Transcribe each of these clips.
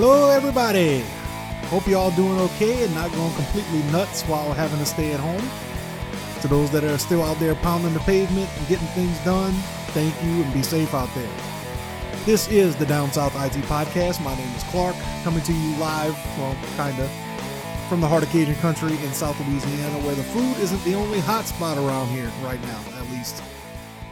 hello everybody. Hope you all doing okay and not going completely nuts while having to stay at home. To those that are still out there pounding the pavement and getting things done, thank you and be safe out there. This is the Down South IT Podcast. My name is Clark, coming to you live, well, kinda, from the heart of Cajun country in South Louisiana, where the food isn't the only hot spot around here right now, at least.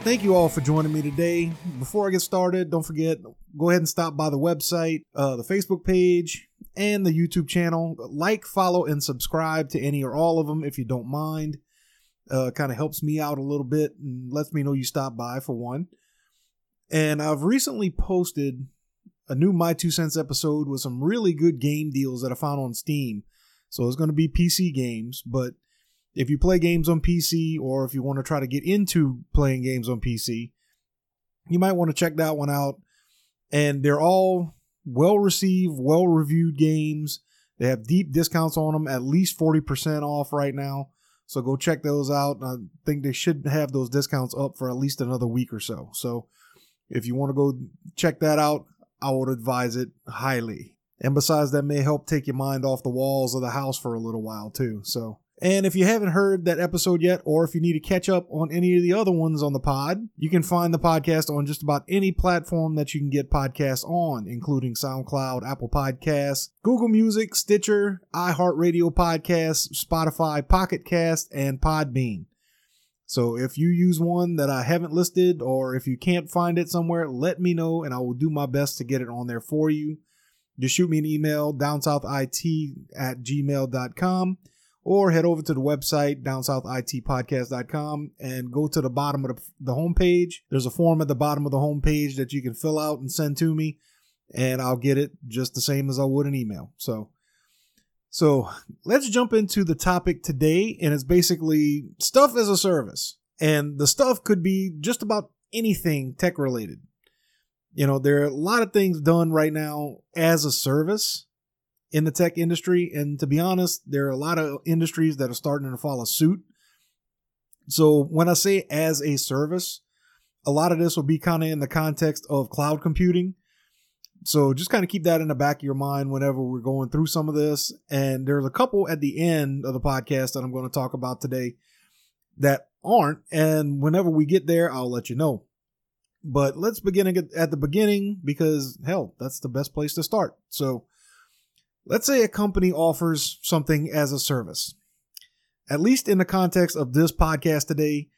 Thank you all for joining me today. Before I get started, don't forget, go ahead and stop by the website, uh, the Facebook page, and the YouTube channel. Like, follow, and subscribe to any or all of them if you don't mind. Uh, kind of helps me out a little bit and lets me know you stopped by for one. And I've recently posted a new My Two Cents episode with some really good game deals that I found on Steam. So it's going to be PC games, but if you play games on PC or if you want to try to get into playing games on PC, you might want to check that one out. And they're all well received, well reviewed games. They have deep discounts on them, at least 40% off right now. So go check those out. I think they should have those discounts up for at least another week or so. So if you want to go check that out, I would advise it highly. And besides, that may help take your mind off the walls of the house for a little while too. So and if you haven't heard that episode yet, or if you need to catch up on any of the other ones on the pod, you can find the podcast on just about any platform that you can get podcasts on, including SoundCloud, Apple Podcasts, Google Music, Stitcher, iHeartRadio Podcasts, Spotify, Pocket Cast, and Podbean. So if you use one that I haven't listed, or if you can't find it somewhere, let me know and I will do my best to get it on there for you. Just shoot me an email, downsouthit at gmail.com or head over to the website downsouthitpodcast.com and go to the bottom of the, the homepage. There's a form at the bottom of the homepage that you can fill out and send to me, and I'll get it just the same as I would an email. So, so let's jump into the topic today, and it's basically stuff as a service, and the stuff could be just about anything tech related. You know, there are a lot of things done right now as a service in the tech industry. And to be honest, there are a lot of industries that are starting to follow suit. So when I say as a service, a lot of this will be kind of in the context of cloud computing. So just kind of keep that in the back of your mind whenever we're going through some of this. And there's a couple at the end of the podcast that I'm going to talk about today that aren't. And whenever we get there, I'll let you know. But let's begin at the beginning because hell, that's the best place to start. So Let's say a company offers something as a service. At least in the context of this podcast today,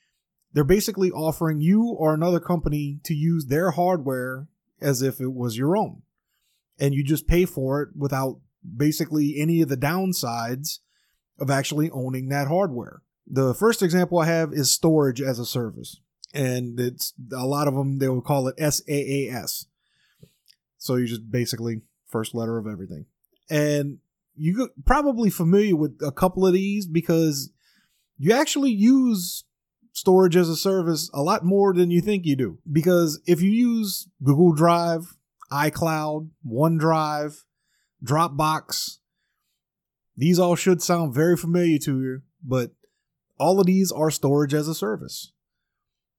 they're basically offering you or another company to use their hardware as if it was your own. And you just pay for it without basically any of the downsides of actually owning that hardware. The first example I have is storage as a service. And it's a lot of them, they will call it SaaS. So you just basically first letter of everything and you're probably familiar with a couple of these because you actually use storage as a service a lot more than you think you do. Because if you use Google Drive, iCloud, OneDrive, Dropbox, these all should sound very familiar to you, but all of these are storage as a service.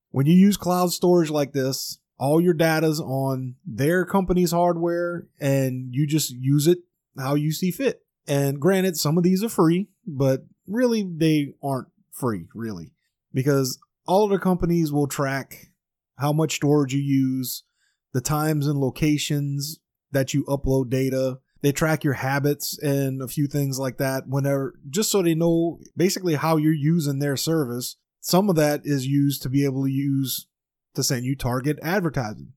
When you use cloud storage like this, all your data's on their company's hardware and you just use it how you see fit. And granted, some of these are free, but really they aren't free, really, because all of the companies will track how much storage you use, the times and locations that you upload data. They track your habits and a few things like that whenever, just so they know basically how you're using their service. Some of that is used to be able to use to send you target advertising.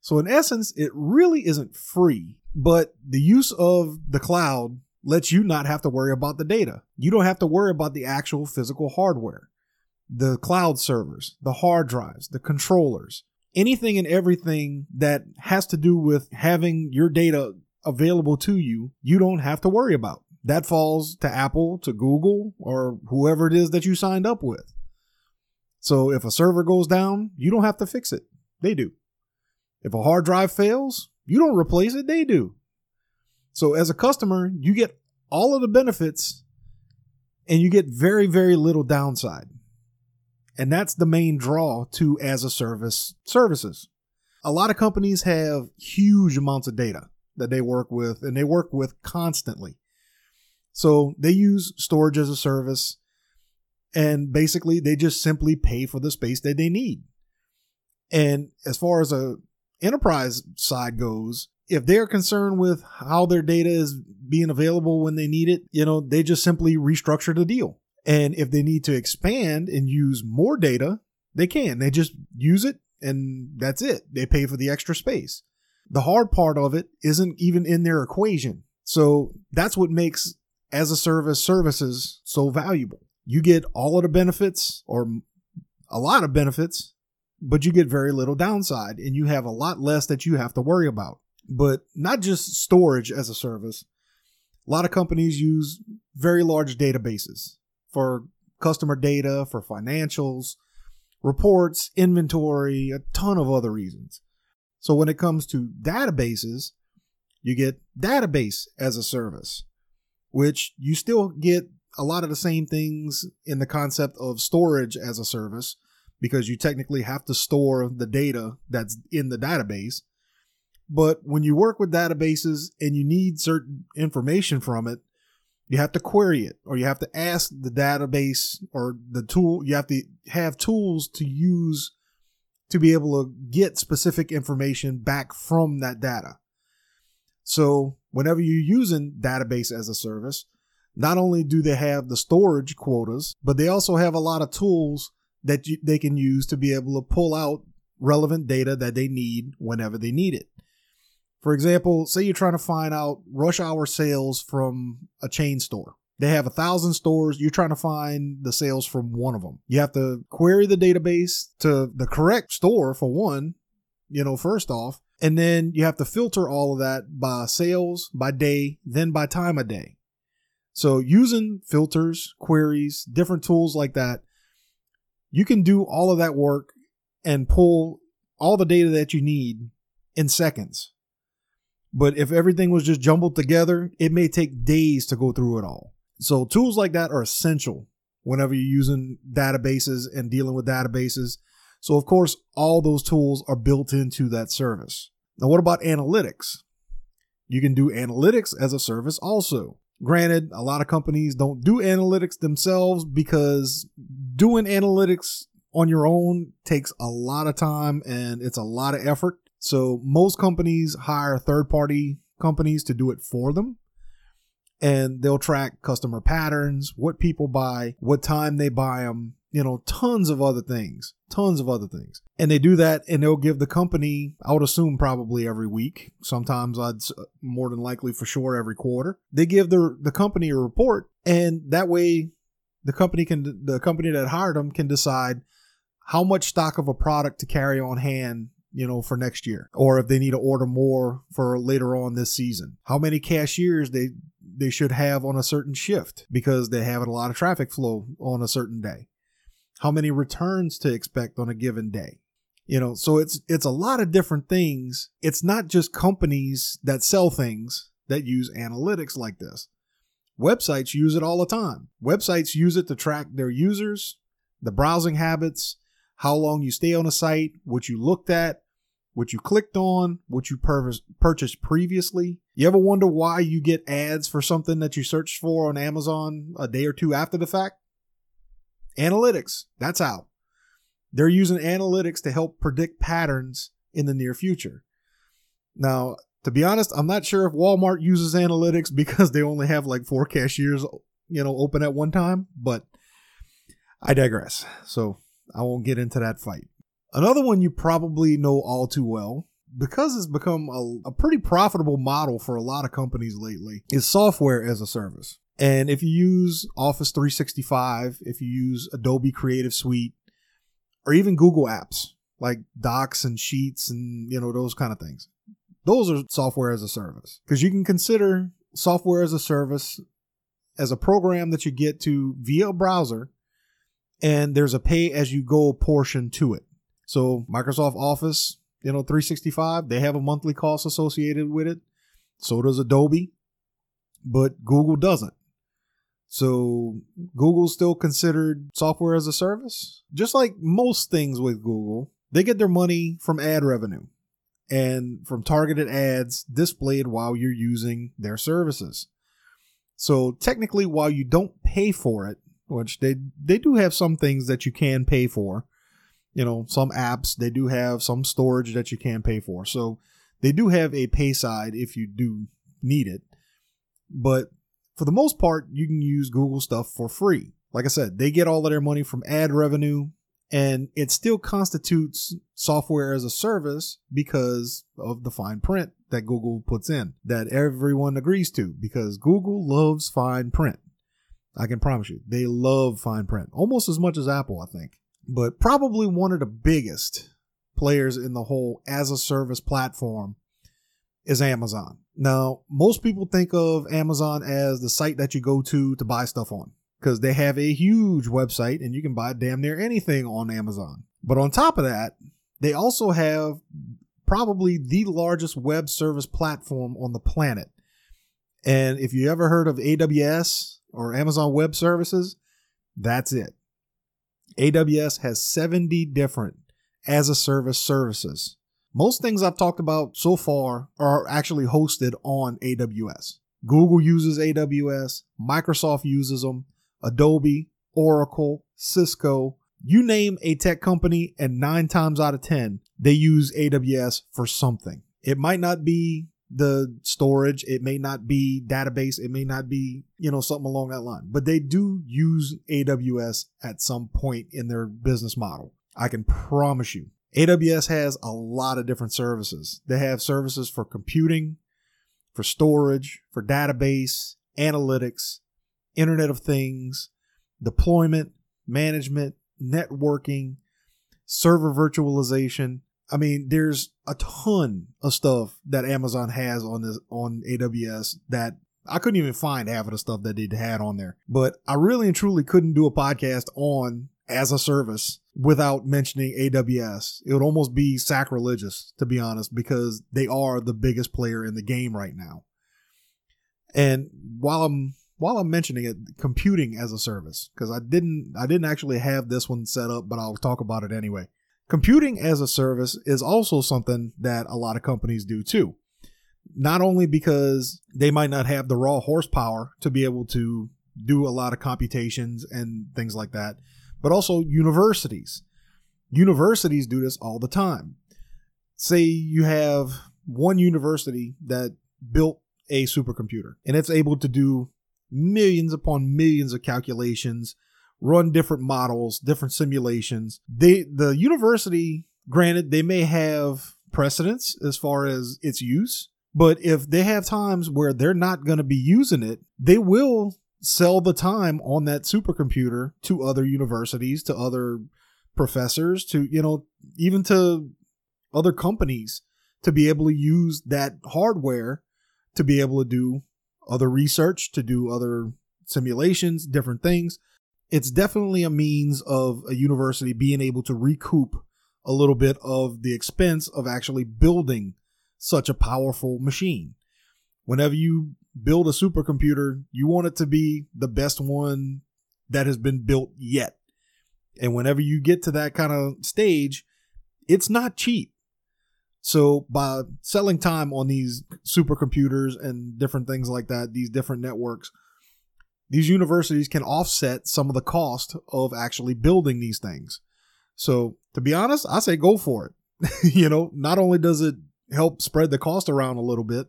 So in essence, it really isn't free but the use of the cloud lets you not have to worry about the data. You don't have to worry about the actual physical hardware, the cloud servers, the hard drives, the controllers, anything and everything that has to do with having your data available to you, you don't have to worry about. That falls to Apple, to Google, or whoever it is that you signed up with. So if a server goes down, you don't have to fix it. They do. If a hard drive fails, you don't replace it, they do. So as a customer, you get all of the benefits and you get very, very little downside. And that's the main draw to as a service services. A lot of companies have huge amounts of data. that they work with, and they work with constantly. So they use storage as a service, and basically they just simply pay for the space that they need. And as far as a enterprise side goes, if they're concerned with how their data is being available when they need it, you know, they just simply restructure the deal. And if they need to expand and use more data, they can. They just use it and that's it. They pay for the extra space. The hard part of it isn't even in their equation. So that's what makes as a service services so valuable. You get all of the benefits or a lot of benefits, but you get very little downside and you have a lot less that you have to worry about. But not just storage as a service. A lot of companies use very large databases for customer data, for financials, reports, inventory, a ton of other reasons. So when it comes to databases, you get database as a service, which you still get a lot of the same things in the concept of storage as a service because you technically have to store the data that's in the database. But when you work with databases and you need certain information from it, you have to query it or you have to ask the database or the tool you have to have tools to use to be able to get specific information back from that data so whenever you're using database as a service not only do they have the storage quotas but they also have a lot of tools that you, they can use to be able to pull out relevant data that they need whenever they need it for example, say you're trying to find out rush hour sales from a chain store. They have a thousand stores. You're trying to find the sales from one of them. You have to query the database to the correct store for one, you know, first off. And then you have to filter all of that by sales, by day, then by time of day. So using filters, queries, different tools like that, you can do all of that work and pull all the data that you need in seconds. But if everything was just jumbled together, it may take days to go through it all. So tools like that are essential whenever you're using databases and dealing with databases. So of course, all those tools are built into that service. Now, what about analytics? You can do analytics as a service also. Granted, a lot of companies don't do analytics themselves because doing analytics on your own takes a lot of time and it's a lot of effort. So most companies hire third party companies to do it for them. And they'll track customer patterns, what people buy, what time they buy them, you know, tons of other things, tons of other things. And they do that and they'll give the company, I would assume probably every week. Sometimes I'd uh, more than likely for sure every quarter. They give the, the company a report and that way the company can, the company that hired them can decide how much stock of a product to carry on hand you know, for next year, or if they need to order more for later on this season. How many cashiers they they should have on a certain shift because they have a lot of traffic flow on a certain day. How many returns to expect on a given day. You know, so it's it's a lot of different things. It's not just companies that sell things that use analytics like this. Websites use it all the time. Websites use it to track their users, the browsing habits, how long you stay on a site, what you looked at, what you clicked on, what you pur- purchased previously. You ever wonder why you get ads for something that you searched for on Amazon a day or two after the fact? Analytics, that's how. They're using analytics to help predict patterns in the near future. Now, to be honest, I'm not sure if Walmart uses analytics because they only have like four cashiers, you know, open at one time, but I digress. So I won't get into that fight. Another one you probably know all too well, because it's become a, a, pretty profitable model for a lot of companies lately, is software as a service. And if you use Office 365, if you use Adobe Creative Suite, or even Google apps like Docs and Sheets and you know those kind of things, those are software as a service because you can consider software as a service as a program that you get to via a browser and there's a pay as you go portion to it. So Microsoft Office, you know, 365, they have a monthly cost associated with it. So does Adobe, but Google doesn't. So Google's still considered software as a service. Just like most things with Google, they get their money from ad revenue. and from targeted ads displayed while you're using their services. So technically, while you don't pay for it, which they they do have some things that you can pay for, you know, some apps they do have some storage that you can pay for. So they do have a pay side if you do need it. But for the most part, you can use Google stuff for free. Like I said, they get all of their money from ad revenue, and it still constitutes software as a service because of the fine print that Google puts in that everyone agrees to because Google loves fine print. I can promise you, they love fine print almost as much as Apple, I think. But probably one of the biggest players in the whole as a service platform is Amazon. Now, most people think of Amazon as the site that you go to to buy stuff on because they have a huge website and you can buy damn near anything on Amazon. But on top of that, they also have probably the largest web service platform on the planet. And if you ever heard of AWS or Amazon Web Services, that's it. AWS has 70 different as a service services. Most things I've talked about so far are actually hosted on AWS. Google uses AWS, Microsoft uses them, Adobe, Oracle, Cisco, you name a tech company, and nine times out of 10, they use AWS for something. It might not be the storage, it may not be database, it may not be, you know, something along that line, but they do use AWS at some point in their business model. I can promise you. AWS has a lot of different services. They have services for computing, for storage, for database, analytics, Internet of Things, deployment, management, networking, server virtualization. I mean, there's a ton of stuff that Amazon has on this on AWS that I couldn't even find half of the stuff that they had on there. But I really and truly couldn't do a podcast on as a service without mentioning AWS. It would almost be sacrilegious, to be honest, because they are the biggest player in the game right now. And while I'm while I'm mentioning it, computing as a service, because I didn't I didn't actually have this one set up, but I'll talk about it anyway. Computing as a service is also something that a lot of companies do too. Not only because they might not have the raw horsepower to be able to do a lot of computations and things like that, but also universities. Universities do this all the time. Say you have one university that built a supercomputer and it's able to do millions upon millions of calculations, run different models, different simulations. They the university, granted, they may have precedence as far as its use, but if they have times where they're not going to be using it, they will sell the time on that supercomputer to other universities, to other professors, to you know, even to other companies to be able to use that hardware to be able to do other research, to do other simulations, different things. It's definitely a means of a university being able to recoup a little bit of the expense of actually building such a powerful machine. Whenever you build a supercomputer, you want it to be the best one that has been built yet. And whenever you get to that kind of stage, it's not cheap. So by selling time on these supercomputers and different things like that, these different networks, these universities can offset some of the cost of actually building these things. So to be honest, I say go for it. you know, not only does it help spread the cost around a little bit,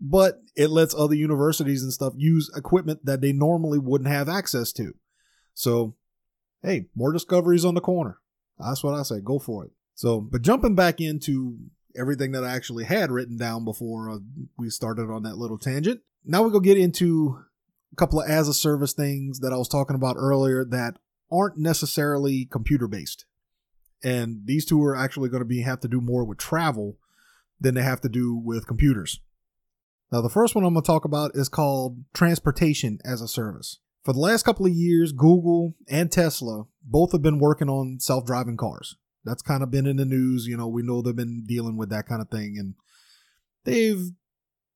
but it lets other universities and stuff use equipment that they normally wouldn't have access to. So, hey, more discoveries on the corner. That's what I say. Go for it. So, but jumping back into everything that I actually had written down before uh, we started on that little tangent. Now we go get into a couple of as a service things that I was talking about earlier that aren't necessarily computer based. And these two are actually going to be have to do more with travel than they have to do with computers. Now, the first one I'm going to talk about is called transportation as a service. For the last couple of years, Google and Tesla both have been working on self driving cars that's kind of been in the news. You know, we know they've been dealing with that kind of thing, and they've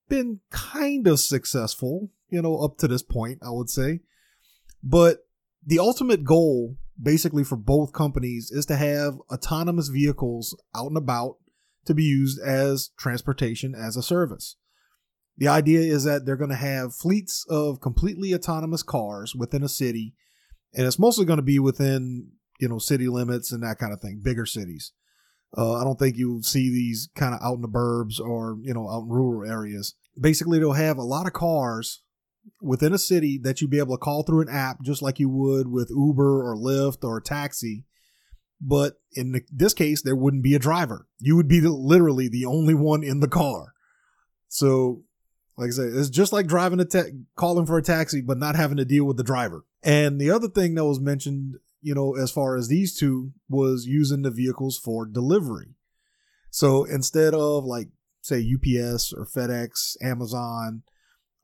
been kind of successful, you know, up to this point, I would say. But the ultimate goal, basically, for both companies is to have autonomous vehicles out and about to be used as transportation as a service. The idea is that they're going to have fleets of completely autonomous cars within a city, and it's mostly going to be within you know city limits and that kind of thing, bigger cities. Uh, I don't think you'll see these kind of out in the burbs or you know out in rural areas. Basically, they'll have a lot of cars within a city that you'd be able to call through an app just like you would with Uber or Lyft or a taxi. But in the, this case, there wouldn't be a driver. You would be the, literally the only one in the car. So, like I said, it's just like driving a ta- calling for a taxi, but not having to deal with the driver. And the other thing that was mentioned, you know, as far as these two was using the vehicles for delivery. So instead of like, say, UPS or FedEx, Amazon,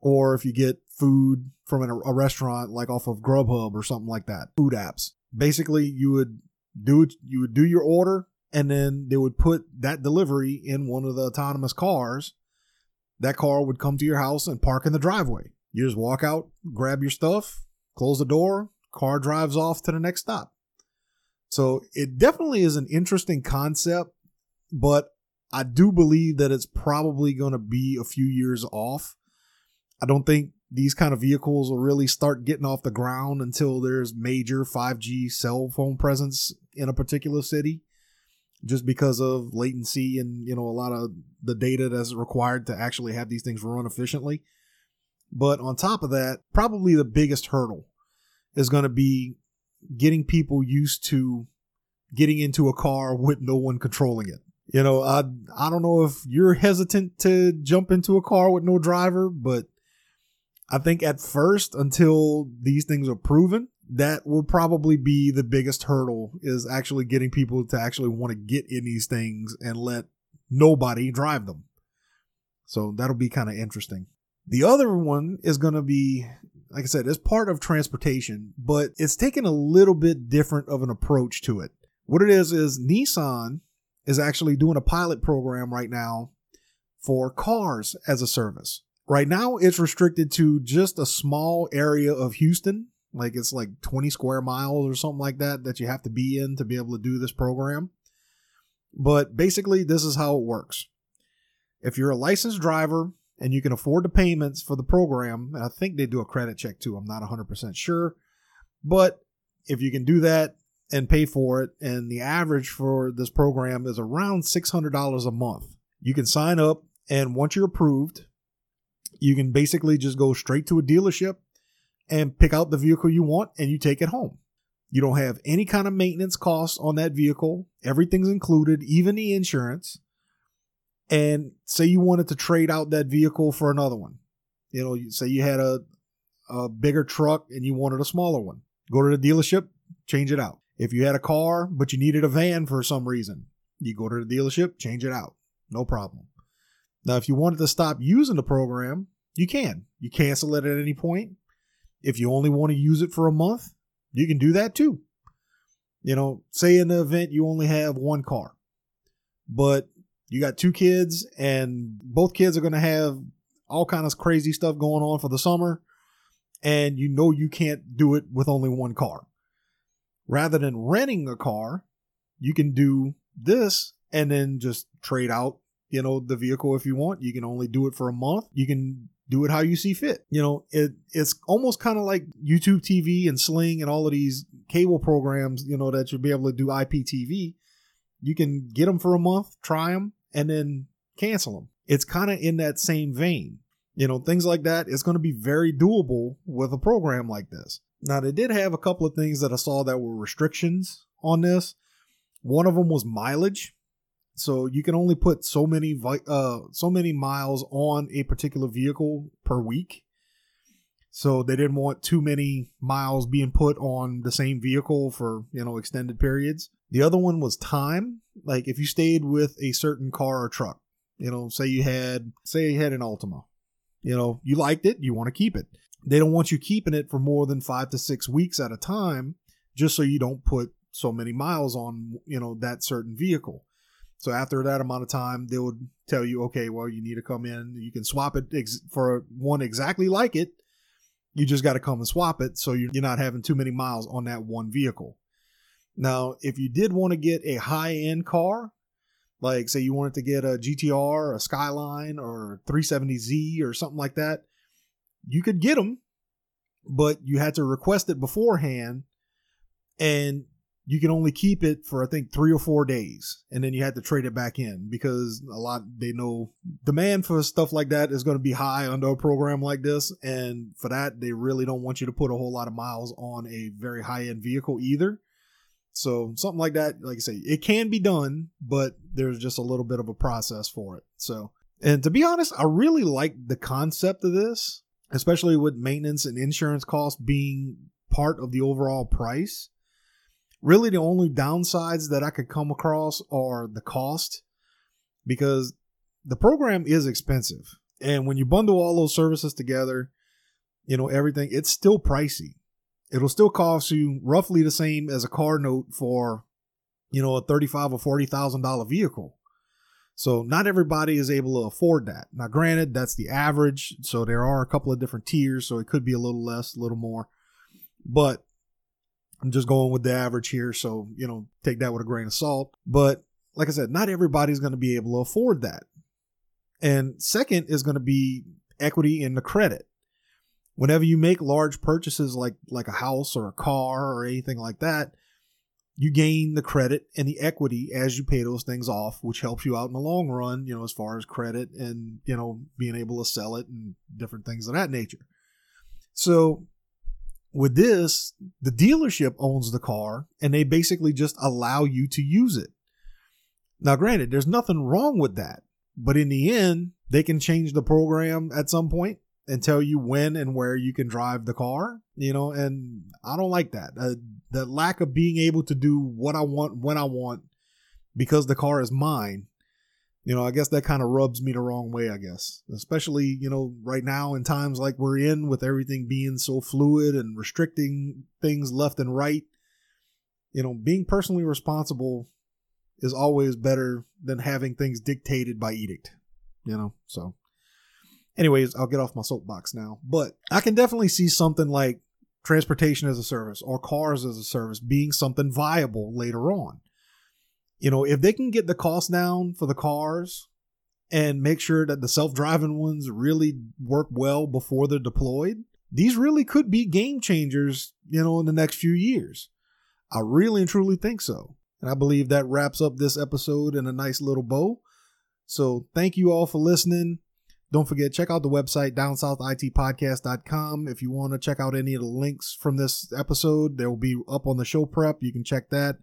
or if you get food from an, a restaurant like off of Grubhub or something like that, food apps. Basically, you would do you would do your order and then they would put that delivery in one of the autonomous cars. That car would come to your house and park in the driveway. You just walk out, grab your stuff, close the door, car drives off to the next stop. So it definitely is an interesting concept, but I do believe that it's probably going to be a few years off. I don't think these kind of vehicles will really start getting off the ground until there's major 5G cell phone presence in a particular city just because of latency and you know a lot of the data that's required to actually have these things run efficiently. But on top of that probably the biggest hurdle is going to be getting people used to getting into a car with no one controlling it. You know i i don't know if you're hesitant to jump into a car with no driver but I think at first, until these things are proven, that will probably be the biggest hurdle is actually getting people to actually want to get in these things and let nobody drive them. So that'll be kind of interesting. The other one is going to be, like I said, it's part of transportation, but it's taken a little bit different of an approach to it. What it is is Nissan is actually doing a pilot program right now for cars as a service. Right now, it's restricted to just a small area of Houston. Like it's like 20 square miles or something like that that you have to be in to be able to do this program. But basically, this is how it works. If you're a licensed driver and you can afford the payments for the program, and I think they do a credit check too, I'm not 100% sure. But if you can do that and pay for it, and the average for this program is around $600 a month, you can sign up. And once you're approved, you can basically just go straight to a dealership and pick out the vehicle you want and you take it home. You don't have any kind of maintenance costs on that vehicle. Everything's included, even the insurance. And say you wanted to trade out that vehicle for another one. You know, say you had a a bigger truck and you wanted a smaller one. Go to the dealership, change it out. If you had a car but you needed a van for some reason, you go to the dealership, change it out. No problem. Now, if you wanted to stop using the program, you can. You cancel it at any point. If you only want to use it for a month, you can do that too. You know, say in the event you only have one car, but you got two kids and both kids are going to have all kinds of crazy stuff going on for the summer and you know you can't do it with only one car. Rather than renting a car, you can do this and then just trade out you know the vehicle if you want you can only do it for a month you can do it how you see fit. You know it it's almost kind of like youtube tv and sling and all of these cable programs you know that you'll be able to do iptv you can get them for a month try them and then cancel them it's kind of in that same vein. You know things like that is going to be very doable with a program like this. Now they did have a couple of things that i saw that were restrictions on this. One of them was mileage so you can only put so many uh so many miles on a particular vehicle per week. So they didn't want too many miles being put on the same vehicle for, you know, extended periods. The other one was time. Like if you stayed with a certain car or truck, you know, say you had say you had an Altima. You know, you liked it, you want to keep it. They don't want you keeping it for more than 5 to 6 weeks at a time just so you don't put so many miles on, you know, that certain vehicle. So after that amount of time, they would tell you, okay, well, you need to come in. You can swap it ex- for one exactly like it. You just got to come and swap it so you're not having too many miles on that one vehicle. Now, if you did want to get a high end car, Like, say you wanted to get a GTR, a Skyline, or 370Z or something like that, you could get them, but you had to request it beforehand, and you can only keep it for I think three or four days, and then you had to trade it back in because a lot they know demand for stuff like that is going to be high under a program like this, and for that they really don't want you to put a whole lot of miles on a very high end vehicle either. So something like that, like I say, it can be done, but there's just a little bit of a process for it. So, and to be honest, I really like the concept of this, especially with maintenance and insurance costs being part of the overall price Really, the only downsides that I could come across are the cost because the program is expensive. And when you bundle all those services together, you know, everything, it's still pricey. It'll still cost you roughly the same as a car note for, you know, a thirty-five or forty thousand dollar vehicle. So not everybody is able to afford that. Now, granted, that's the average. So there are a couple of different tiers. So it could be a little less, a little more. But I'm just going with the average here, so you know, take that with a grain of salt. But like I said, not everybody's going to be able to afford that. And second is going to be equity in the credit. Whenever you make large purchases like like a house or a car or anything like that, you gain the credit and the equity as you pay those things off, which helps you out in the long run, you know, as far as credit and, you know, being able to sell it and different things of that nature. So with this, the dealership owns the car and they basically just allow you to use it. Now, granted, there's nothing wrong with that, but in the end, they can change the program at some point and tell you when and where you can drive the car, you know, and I don't like that. Uh, the lack of being able to do what I want when I want because the car is mine you know, I guess that kind of rubs me the wrong way, I guess. Especially, you know, right now in times like we're in with everything being so fluid and restricting things left and right. You know, being personally responsible is always better than having things dictated by edict, you know? So, anyways, I'll get off my soapbox now. But I can definitely see something like transportation as a service or cars as a service being something viable later on you know, if they can get the cost down for the cars and make sure that the self-driving ones really work well before they're deployed, these really could be game changers, you know, in the next few years. I really and truly think so. And I believe that wraps up this episode in a nice little bow. So thank you all for listening. Don't forget, check out the website, downsouthitpodcast.com. If you want to check out any of the links from this episode, they will be up on the show prep. You can check that.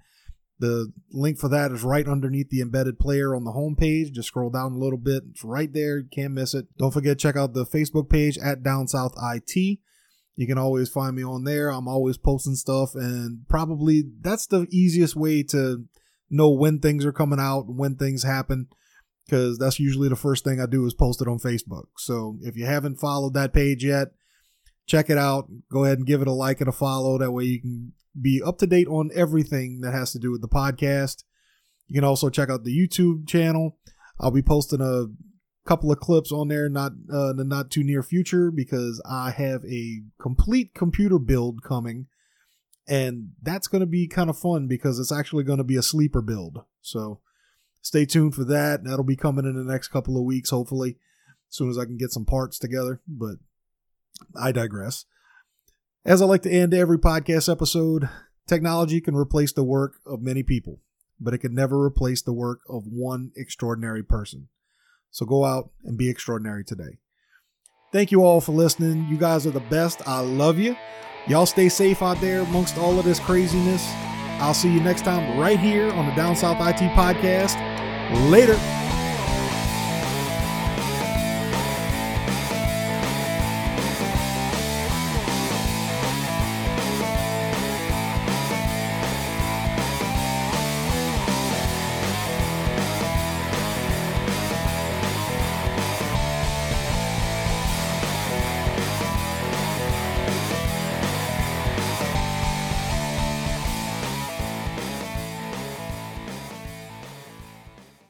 The link for that is right underneath the embedded player on the homepage. Just scroll down a little bit. It's right there. You can't miss it. Don't forget, check out the Facebook page at Down South IT. You can always find me on there. I'm always posting stuff, and probably that's the easiest way to know when things are coming out, when things happen, because that's usually the first thing I do is post it on Facebook. So if you haven't followed that page yet, check it out. Go ahead and give it a like and a follow. That way you can be up to date on everything that has to do with the podcast. You can also check out the YouTube channel. I'll be posting a couple of clips on there not uh, the not too near future because I have a complete computer build coming and that's going to be kind of fun because it's actually going to be a sleeper build. So stay tuned for that. That'll be coming in the next couple of weeks hopefully as soon as I can get some parts together, but I digress. As I like to end every podcast episode, technology can replace the work of many people, but it can never replace the work of one extraordinary person. So go out and be extraordinary today. Thank you all for listening. You guys are the best. I love you. Y'all stay safe out there amongst all of this craziness. I'll see you next time right here on the Down South IT podcast. Later.